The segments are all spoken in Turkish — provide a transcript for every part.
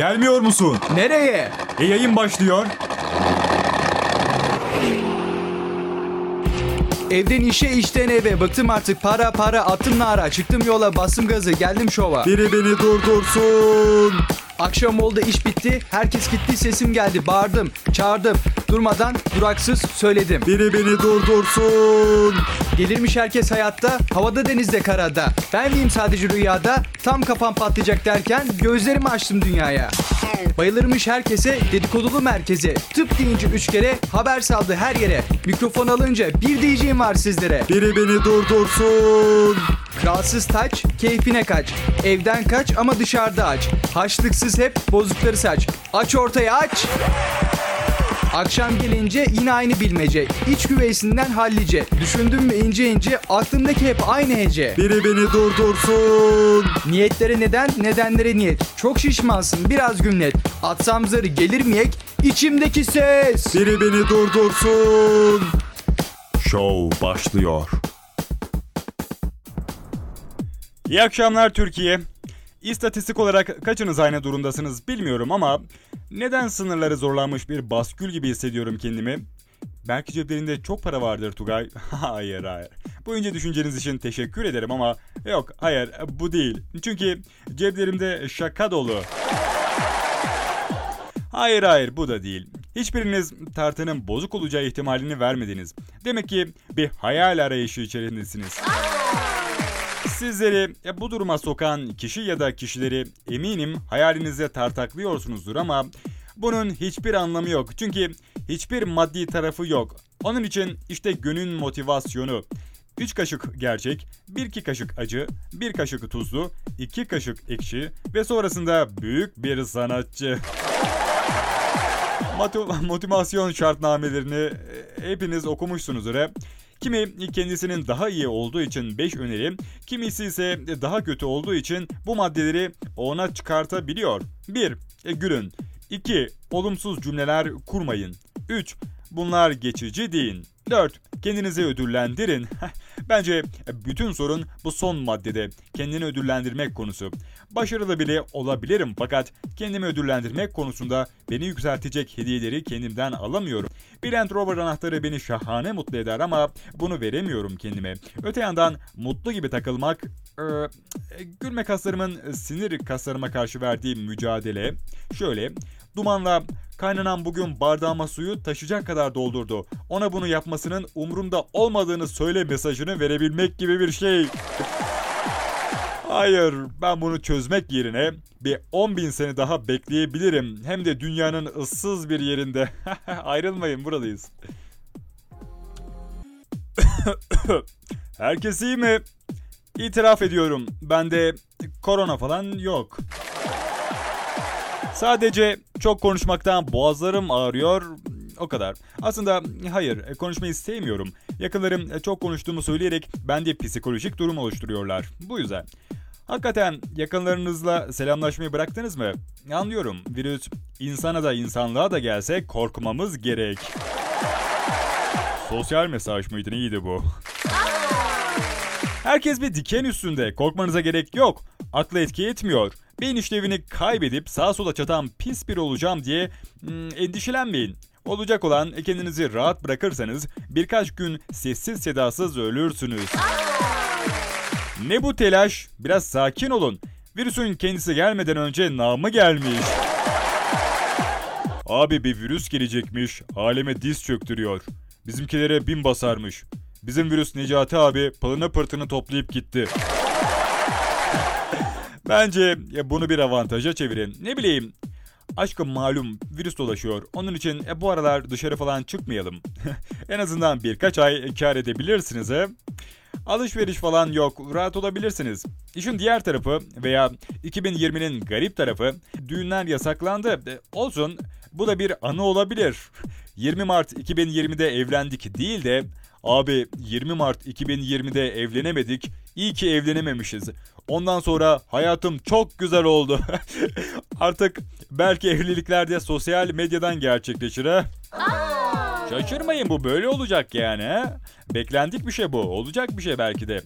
Gelmiyor musun? Nereye? E yayın başlıyor. Evden işe işten eve bıktım artık para para attım nara çıktım yola bastım gazı geldim şova Biri beni durdursun. Akşam oldu iş bitti herkes gitti sesim geldi bağırdım çağırdım durmadan duraksız söyledim Biri beni durdursun. Gelirmiş herkes hayatta havada denizde karada Ben miyim sadece rüyada tam kafam patlayacak derken gözlerimi açtım dünyaya Bayılırmış herkese dedikodulu merkeze Tıp deyince üç kere haber saldı her yere Mikrofon alınca bir diyeceğim var sizlere Biri beni durdursun. Kralsız taç, keyfine kaç. Evden kaç ama dışarıda aç. Haşlıksız hep bozukları saç. Aç ortaya aç. Akşam gelince yine aynı bilmece. İç güveysinden hallice. Düşündüm mü ince ince aklımdaki hep aynı hece. Biri beni durdursun. Niyetlere neden, nedenlere niyet. Çok şişmansın biraz günlet. Atsam zarı gelir mi ek? İçimdeki ses. Biri beni durdursun. Show başlıyor. İyi akşamlar Türkiye. İstatistik olarak kaçınız aynı durumdasınız bilmiyorum ama neden sınırları zorlanmış bir baskül gibi hissediyorum kendimi? Belki ceplerinde çok para vardır Tugay. hayır hayır. Bu ince düşünceniz için teşekkür ederim ama yok hayır bu değil. Çünkü ceplerimde şaka dolu. Hayır hayır bu da değil. Hiçbiriniz tartının bozuk olacağı ihtimalini vermediniz. Demek ki bir hayal arayışı içerisindesiniz. Sizleri e, bu duruma sokan kişi ya da kişileri eminim hayalinize tartaklıyorsunuzdur ama bunun hiçbir anlamı yok. Çünkü hiçbir maddi tarafı yok. Onun için işte günün motivasyonu. 3 kaşık gerçek, 1-2 kaşık acı, 1 kaşık tuzlu, 2 kaşık ekşi ve sonrasında büyük bir sanatçı. Motiv- motivasyon şartnamelerini e, hepiniz okumuşsunuzdur hep. Kimi kendisinin daha iyi olduğu için 5 öneri, kimisi ise daha kötü olduğu için bu maddeleri ona çıkartabiliyor. 1. E, gülün. 2. Olumsuz cümleler kurmayın. 3. Bunlar geçici deyin. 4. Kendinizi ödüllendirin. Bence bütün sorun bu son maddede. Kendini ödüllendirmek konusu. Başarılı bile olabilirim fakat kendimi ödüllendirmek konusunda beni yükseltecek hediyeleri kendimden alamıyorum. Bir Land Rover anahtarı beni şahane mutlu eder ama bunu veremiyorum kendime. Öte yandan mutlu gibi takılmak, e, gülme kaslarımın sinir kaslarıma karşı verdiği mücadele şöyle. Dumanla kaynanan bugün bardağıma suyu taşıyacak kadar doldurdu. Ona bunu yapmasının umurumda olmadığını söyle mesajını verebilmek gibi bir şey. Hayır, ben bunu çözmek yerine bir 10 bin sene daha bekleyebilirim. Hem de dünyanın ıssız bir yerinde. Ayrılmayın, buradayız. Herkes iyi mi? İtiraf ediyorum, bende korona falan yok. Sadece çok konuşmaktan boğazlarım ağrıyor. O kadar. Aslında hayır konuşmayı sevmiyorum. Yakınlarım çok konuştuğumu söyleyerek bende psikolojik durum oluşturuyorlar. Bu yüzden. Hakikaten yakınlarınızla selamlaşmayı bıraktınız mı? Anlıyorum. Virüs insana da insanlığa da gelse korkmamız gerek. Sosyal mesaj mıydı neydi bu? Herkes bir diken üstünde. Korkmanıza gerek yok. Aklı etki etmiyor. Beyin işlevini kaybedip sağa sola çatan pis bir olacağım diye hmm, endişelenmeyin. Olacak olan kendinizi rahat bırakırsanız birkaç gün sessiz sedasız ölürsünüz. Ne bu telaş? Biraz sakin olun. Virüsün kendisi gelmeden önce namı gelmiş. Abi bir virüs gelecekmiş. Aleme diz çöktürüyor. Bizimkilere bin basarmış. Bizim virüs Necati abi pılını pırtını toplayıp gitti. Bence ya bunu bir avantaja çevirin. Ne bileyim. Aşkım malum virüs dolaşıyor. Onun için e, bu aralar dışarı falan çıkmayalım. en azından birkaç ay kar edebilirsiniz he. Alışveriş falan yok. Rahat olabilirsiniz. İşin diğer tarafı veya 2020'nin garip tarafı düğünler yasaklandı. E, olsun bu da bir anı olabilir. 20 Mart 2020'de evlendik değil de abi 20 Mart 2020'de evlenemedik. İyi ki evlenememişiz. Ondan sonra hayatım çok güzel oldu. Artık belki evliliklerde sosyal medyadan gerçekleşir ha. Şaşırmayın bu böyle olacak yani ha. Beklendik bir şey bu. Olacak bir şey belki de.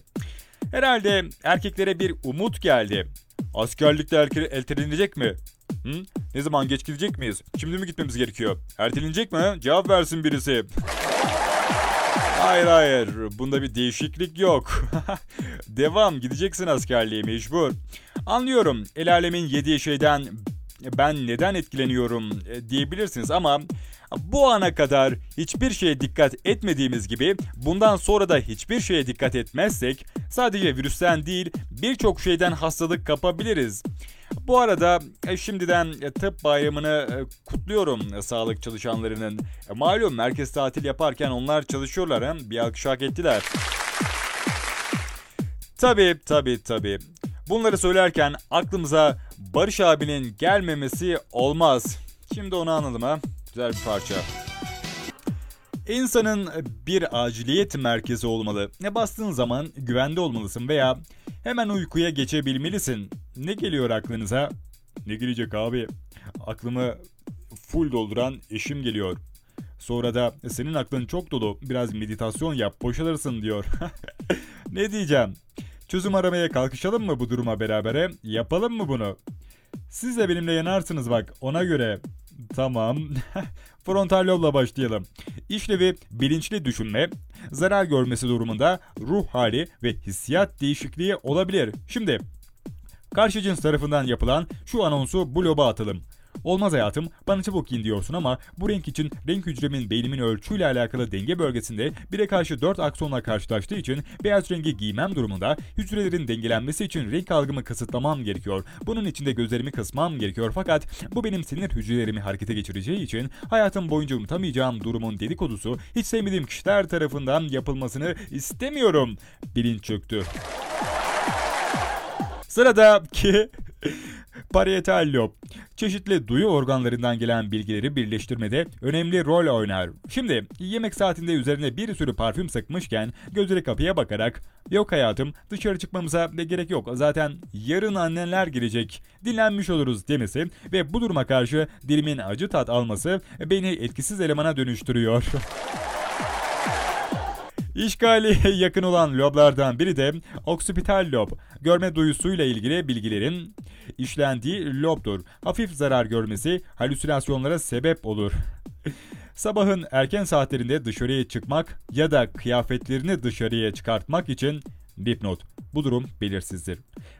Herhalde erkeklere bir umut geldi. Askerlikte erke- ertelenecek mi? Hı? Ne zaman geç gidecek miyiz? Şimdi mi gitmemiz gerekiyor? Ertelenecek mi? Cevap versin birisi. Hayır hayır. Bunda bir değişiklik yok. Devam. Gideceksin askerliğe mecbur. Anlıyorum. El alemin yediği şeyden ben neden etkileniyorum e, diyebilirsiniz ama bu ana kadar hiçbir şeye dikkat etmediğimiz gibi bundan sonra da hiçbir şeye dikkat etmezsek sadece virüsten değil birçok şeyden hastalık kapabiliriz. Bu arada e, şimdiden e, tıp bayramını e, kutluyorum sağlık çalışanlarının. Malum merkez tatil yaparken onlar çalışıyorlar ha? bir alkış hak ettiler. Tabii tabii tabii. Bunları söylerken aklımıza Barış abinin gelmemesi olmaz. Şimdi onu anladım ha. Güzel bir parça. İnsanın bir aciliyet merkezi olmalı. Ne bastığın zaman güvende olmalısın veya hemen uykuya geçebilmelisin. Ne geliyor aklınıza? Ne gelecek abi? Aklımı full dolduran eşim geliyor. Sonra da senin aklın çok dolu. Biraz meditasyon yap, boşalırsın diyor. ne diyeceğim? Çözüm aramaya kalkışalım mı bu duruma berabere? Yapalım mı bunu? Siz de benimle yanarsınız bak ona göre. Tamam. Frontal lobla başlayalım. İşlevi bilinçli düşünme, zarar görmesi durumunda ruh hali ve hissiyat değişikliği olabilir. Şimdi karşı cins tarafından yapılan şu anonsu bu loba atalım. Olmaz hayatım, bana çabuk in diyorsun ama bu renk için renk hücremin beynimin ölçüyle alakalı denge bölgesinde 1'e karşı 4 aksonla karşılaştığı için beyaz rengi giymem durumunda hücrelerin dengelenmesi için renk algımı kısıtlamam gerekiyor. Bunun için de gözlerimi kısmam gerekiyor fakat bu benim sinir hücrelerimi harekete geçireceği için hayatım boyunca unutamayacağım durumun dedikodusu hiç sevmediğim kişiler tarafından yapılmasını istemiyorum. Bilinç çöktü. Sıradaki parietal lob. Çeşitli duyu organlarından gelen bilgileri birleştirmede önemli rol oynar. Şimdi yemek saatinde üzerine bir sürü parfüm sıkmışken gözleri kapıya bakarak yok hayatım dışarı çıkmamıza gerek yok zaten yarın anneler gelecek dinlenmiş oluruz demesi ve bu duruma karşı dilimin acı tat alması beni etkisiz elemana dönüştürüyor. İşgali yakın olan loblardan biri de oksipital lob. Görme duyusuyla ilgili bilgilerin işlendiği lobdur. Hafif zarar görmesi halüsinasyonlara sebep olur. Sabahın erken saatlerinde dışarıya çıkmak ya da kıyafetlerini dışarıya çıkartmak için dipnot. Bu durum belirsizdir.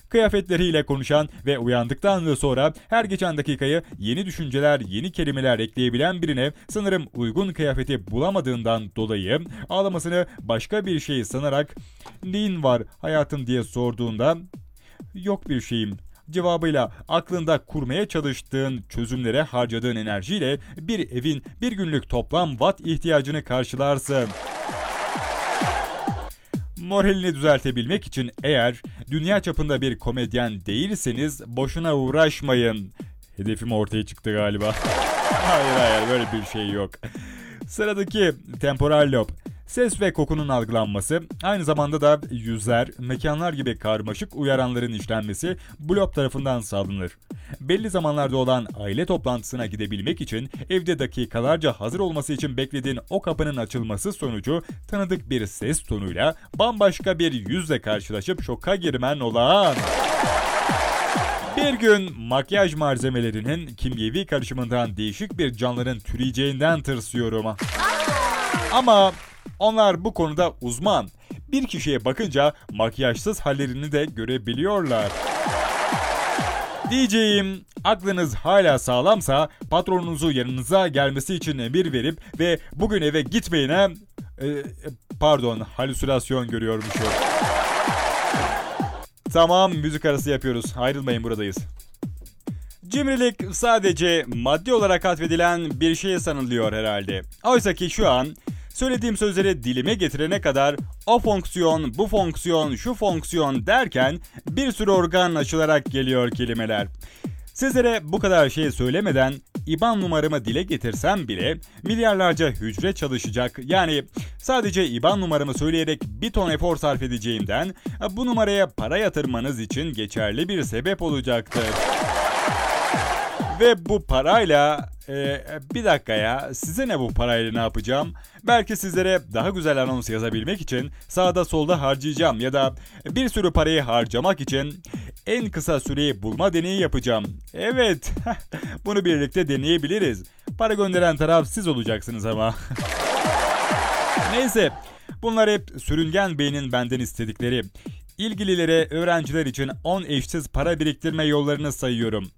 Kıyafetleriyle konuşan ve uyandıktan sonra her geçen dakikayı yeni düşünceler, yeni kelimeler ekleyebilen birine sanırım uygun kıyafeti bulamadığından dolayı ağlamasını başka bir şey sanarak neyin var hayatım diye sorduğunda yok bir şeyim cevabıyla aklında kurmaya çalıştığın çözümlere harcadığın enerjiyle bir evin bir günlük toplam watt ihtiyacını karşılarsın. Moralini düzeltebilmek için eğer dünya çapında bir komedyen değilseniz boşuna uğraşmayın. Hedefim ortaya çıktı galiba. hayır hayır böyle bir şey yok. Sıradaki temporal lob. Ses ve kokunun algılanması, aynı zamanda da yüzler, mekanlar gibi karmaşık uyaranların işlenmesi bu lob tarafından sağlanır. Belli zamanlarda olan aile toplantısına gidebilmek için evde dakikalarca hazır olması için beklediğin o kapının açılması sonucu tanıdık bir ses tonuyla bambaşka bir yüzle karşılaşıp şoka girmen olağan. Bir gün makyaj malzemelerinin kimyevi karışımından değişik bir canlıların türeyeceğinden tırsıyorum. Ama onlar bu konuda uzman. Bir kişiye bakınca makyajsız hallerini de görebiliyorlar. Diyeceğim aklınız hala sağlamsa patronunuzu yanınıza gelmesi için emir verip ve bugün eve gitmeyine e, pardon halüsinasyon görüyormuşum. tamam müzik arası yapıyoruz ayrılmayın buradayız. Cimrilik sadece maddi olarak atfedilen bir şeye sanılıyor herhalde. Oysa ki şu an söylediğim sözleri dilime getirene kadar o fonksiyon, bu fonksiyon, şu fonksiyon derken bir sürü organ açılarak geliyor kelimeler. Sizlere bu kadar şey söylemeden IBAN numaramı dile getirsem bile milyarlarca hücre çalışacak. Yani sadece IBAN numaramı söyleyerek bir ton efor sarf edeceğimden bu numaraya para yatırmanız için geçerli bir sebep olacaktır. Ve bu parayla e, bir dakika ya size ne bu parayla ne yapacağım? Belki sizlere daha güzel anons yazabilmek için sağda solda harcayacağım ya da bir sürü parayı harcamak için en kısa süreyi bulma deneyi yapacağım. Evet, bunu birlikte deneyebiliriz. Para gönderen taraf siz olacaksınız ama. Neyse, bunlar hep sürüngen beynin benden istedikleri. İlgililere öğrenciler için 10 eşsiz para biriktirme yollarını sayıyorum.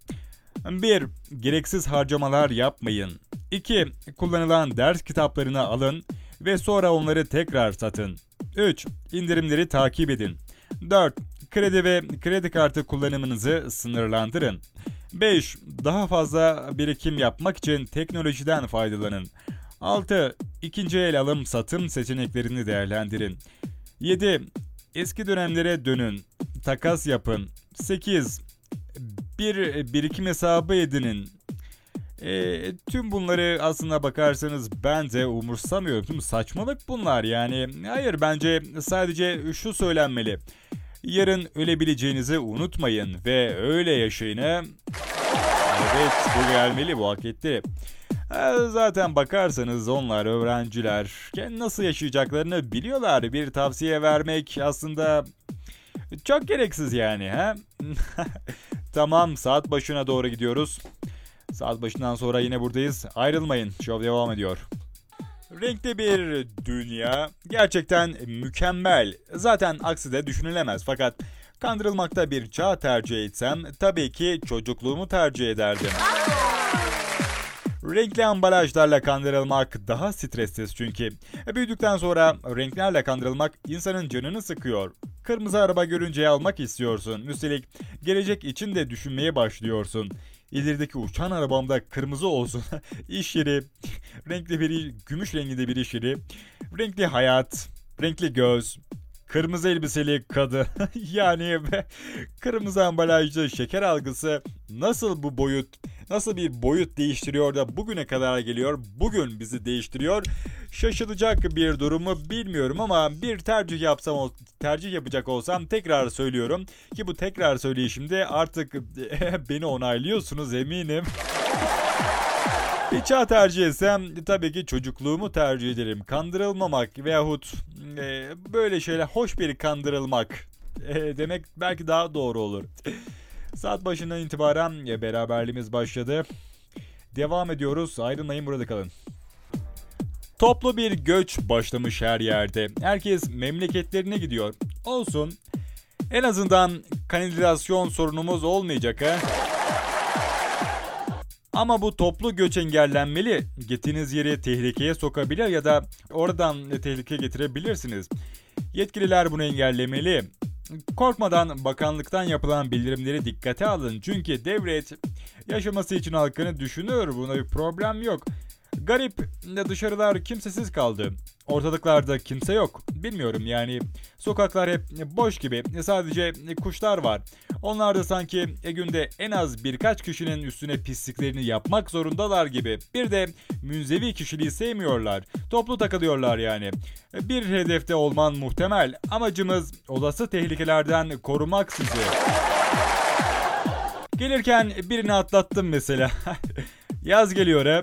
1. Gereksiz harcamalar yapmayın. 2. Kullanılan ders kitaplarını alın ve sonra onları tekrar satın. 3. İndirimleri takip edin. 4. Kredi ve kredi kartı kullanımınızı sınırlandırın. 5. Daha fazla birikim yapmak için teknolojiden faydalanın. 6. İkinci el alım satım seçeneklerini değerlendirin. 7. Eski dönemlere dönün. Takas yapın. 8. Bir birikim hesabı edinin. E, tüm bunları aslına bakarsanız ben de umursamıyorum. Tüm saçmalık bunlar yani. Hayır bence sadece şu söylenmeli. Yarın ölebileceğinizi unutmayın ve öyle yaşayın. Evet bu gelmeli bu hak etti. E, Zaten bakarsanız onlar öğrenciler nasıl yaşayacaklarını biliyorlar. Bir tavsiye vermek aslında çok gereksiz yani ha? tamam saat başına doğru gidiyoruz. Saat başından sonra yine buradayız. Ayrılmayın. Şov devam ediyor. Renkli bir dünya. Gerçekten mükemmel. Zaten aksi de düşünülemez. Fakat kandırılmakta bir çağ tercih etsem tabii ki çocukluğumu tercih ederdim. Renkli ambalajlarla kandırılmak daha stressiz çünkü. Büyüdükten sonra renklerle kandırılmak insanın canını sıkıyor. Kırmızı araba görünce almak istiyorsun. Üstelik gelecek için de düşünmeye başlıyorsun. İlerideki uçan arabamda kırmızı olsun. iş yeri, renkli bir gümüş renginde bir iş yeri, renkli hayat, renkli göz, kırmızı elbiseli kadı. yani kırmızı ambalajlı şeker algısı nasıl bu boyut, nasıl bir boyut değiştiriyor da bugüne kadar geliyor, bugün bizi değiştiriyor. Şaşılacak bir durumu bilmiyorum ama bir tercih yapsam tercih yapacak olsam tekrar söylüyorum ki bu tekrar söyleyişimde artık beni onaylıyorsunuz eminim. Bir çağ tercih etsem tabii ki çocukluğumu tercih ederim. Kandırılmamak veyahut e, böyle şeyler hoş bir kandırılmak e, demek belki daha doğru olur. Saat başından itibaren e, beraberliğimiz başladı. Devam ediyoruz. Ayrılmayın burada kalın. Toplu bir göç başlamış her yerde. Herkes memleketlerine gidiyor. Olsun. En azından kanalizasyon sorunumuz olmayacak ha. Ama bu toplu göç engellenmeli. Gittiğiniz yeri tehlikeye sokabilir ya da oradan tehlike getirebilirsiniz. Yetkililer bunu engellemeli. Korkmadan bakanlıktan yapılan bildirimleri dikkate alın. Çünkü devlet yaşaması için halkını düşünüyor. Buna bir problem yok. Garip dışarılar kimsesiz kaldı. Ortalıklarda kimse yok. Bilmiyorum yani. Sokaklar hep boş gibi. Sadece kuşlar var. Onlar da sanki günde en az birkaç kişinin üstüne pisliklerini yapmak zorundalar gibi. Bir de münzevi kişiliği sevmiyorlar. Toplu takılıyorlar yani. Bir hedefte olman muhtemel. Amacımız olası tehlikelerden korumak sizi. Gelirken birini atlattım mesela. Yaz geliyor he.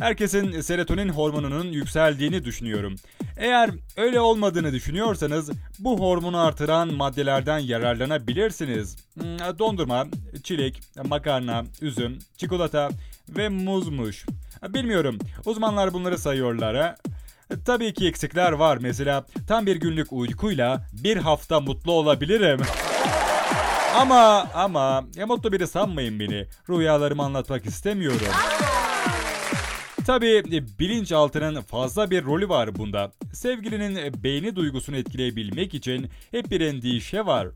Herkesin serotonin hormonunun yükseldiğini düşünüyorum. Eğer öyle olmadığını düşünüyorsanız bu hormonu artıran maddelerden yararlanabilirsiniz. Hmm, Dondurma, çilek, makarna, üzüm, çikolata ve muzmuş. Bilmiyorum. Uzmanlar bunları sayıyorlar ha. Tabii ki eksikler var. Mesela tam bir günlük uykuyla bir hafta mutlu olabilirim. ama ama ya mutlu biri sanmayın beni. Rüyalarımı anlatmak istemiyorum. Tabii bilinçaltının fazla bir rolü var bunda. Sevgilinin beyni duygusunu etkileyebilmek için hep bir endişe var.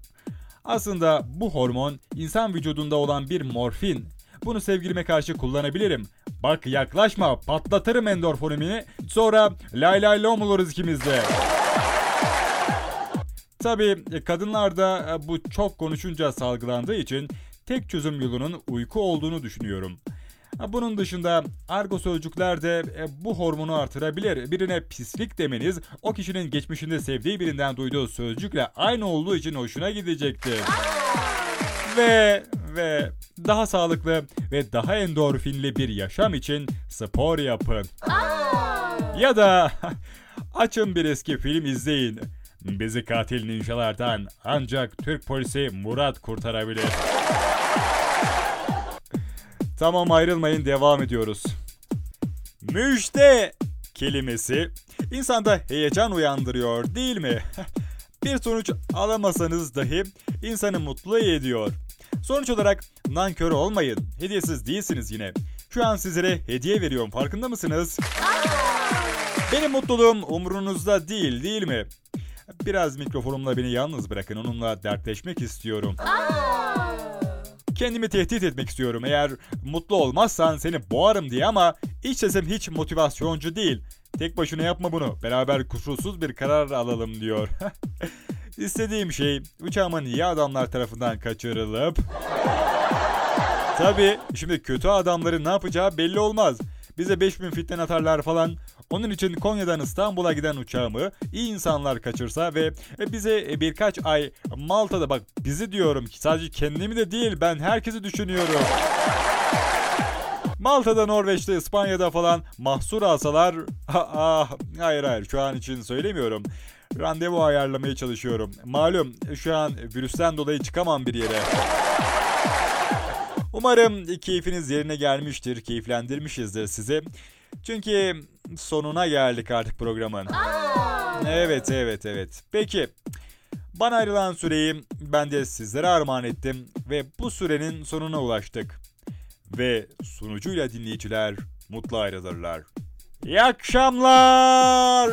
Aslında bu hormon insan vücudunda olan bir morfin. Bunu sevgilime karşı kullanabilirim. Bak yaklaşma patlatırım endorfonimi sonra lay lay lom oluruz ikimiz de. Tabii kadınlarda bu çok konuşunca salgılandığı için tek çözüm yolunun uyku olduğunu düşünüyorum. Bunun dışında argo sözcükler de e, bu hormonu artırabilir. Birine pislik demeniz o kişinin geçmişinde sevdiği birinden duyduğu sözcükle aynı olduğu için hoşuna gidecektir. ve ve daha sağlıklı ve daha endorfinli bir yaşam için spor yapın. Ya da açın bir eski film izleyin. Bizi katil ninjalardan ancak Türk polisi Murat kurtarabilir. Tamam ayrılmayın devam ediyoruz. Müjde kelimesi insanda heyecan uyandırıyor değil mi? Bir sonuç alamasanız dahi insanı mutlu ediyor. Sonuç olarak nankör olmayın. Hediyesiz değilsiniz yine. Şu an sizlere hediye veriyorum farkında mısınız? Benim mutluluğum umrunuzda değil değil mi? Biraz mikrofonumla beni yalnız bırakın onunla dertleşmek istiyorum. Kendimi tehdit etmek istiyorum eğer mutlu olmazsan seni boğarım diye ama iç sesim hiç motivasyoncu değil. Tek başına yapma bunu. Beraber kusursuz bir karar alalım diyor. İstediğim şey uçağımın iyi adamlar tarafından kaçırılıp... Tabii şimdi kötü adamların ne yapacağı belli olmaz. Bize 5000 fitten atarlar falan. Onun için Konya'dan İstanbul'a giden uçağımı iyi insanlar kaçırsa ve bize birkaç ay Malta'da bak bizi diyorum ki sadece kendimi de değil ben herkesi düşünüyorum. Malta'da, Norveç'te, İspanya'da falan mahsur alsalar... Ah, hayır hayır şu an için söylemiyorum. Randevu ayarlamaya çalışıyorum. Malum şu an virüsten dolayı çıkamam bir yere. Umarım keyfiniz yerine gelmiştir, keyiflendirmişizdir sizi. Çünkü sonuna geldik artık programın. Evet, evet, evet. Peki, bana ayrılan süreyi ben de sizlere armağan ettim ve bu sürenin sonuna ulaştık. Ve sunucuyla dinleyiciler mutlu ayrılırlar. İyi akşamlar.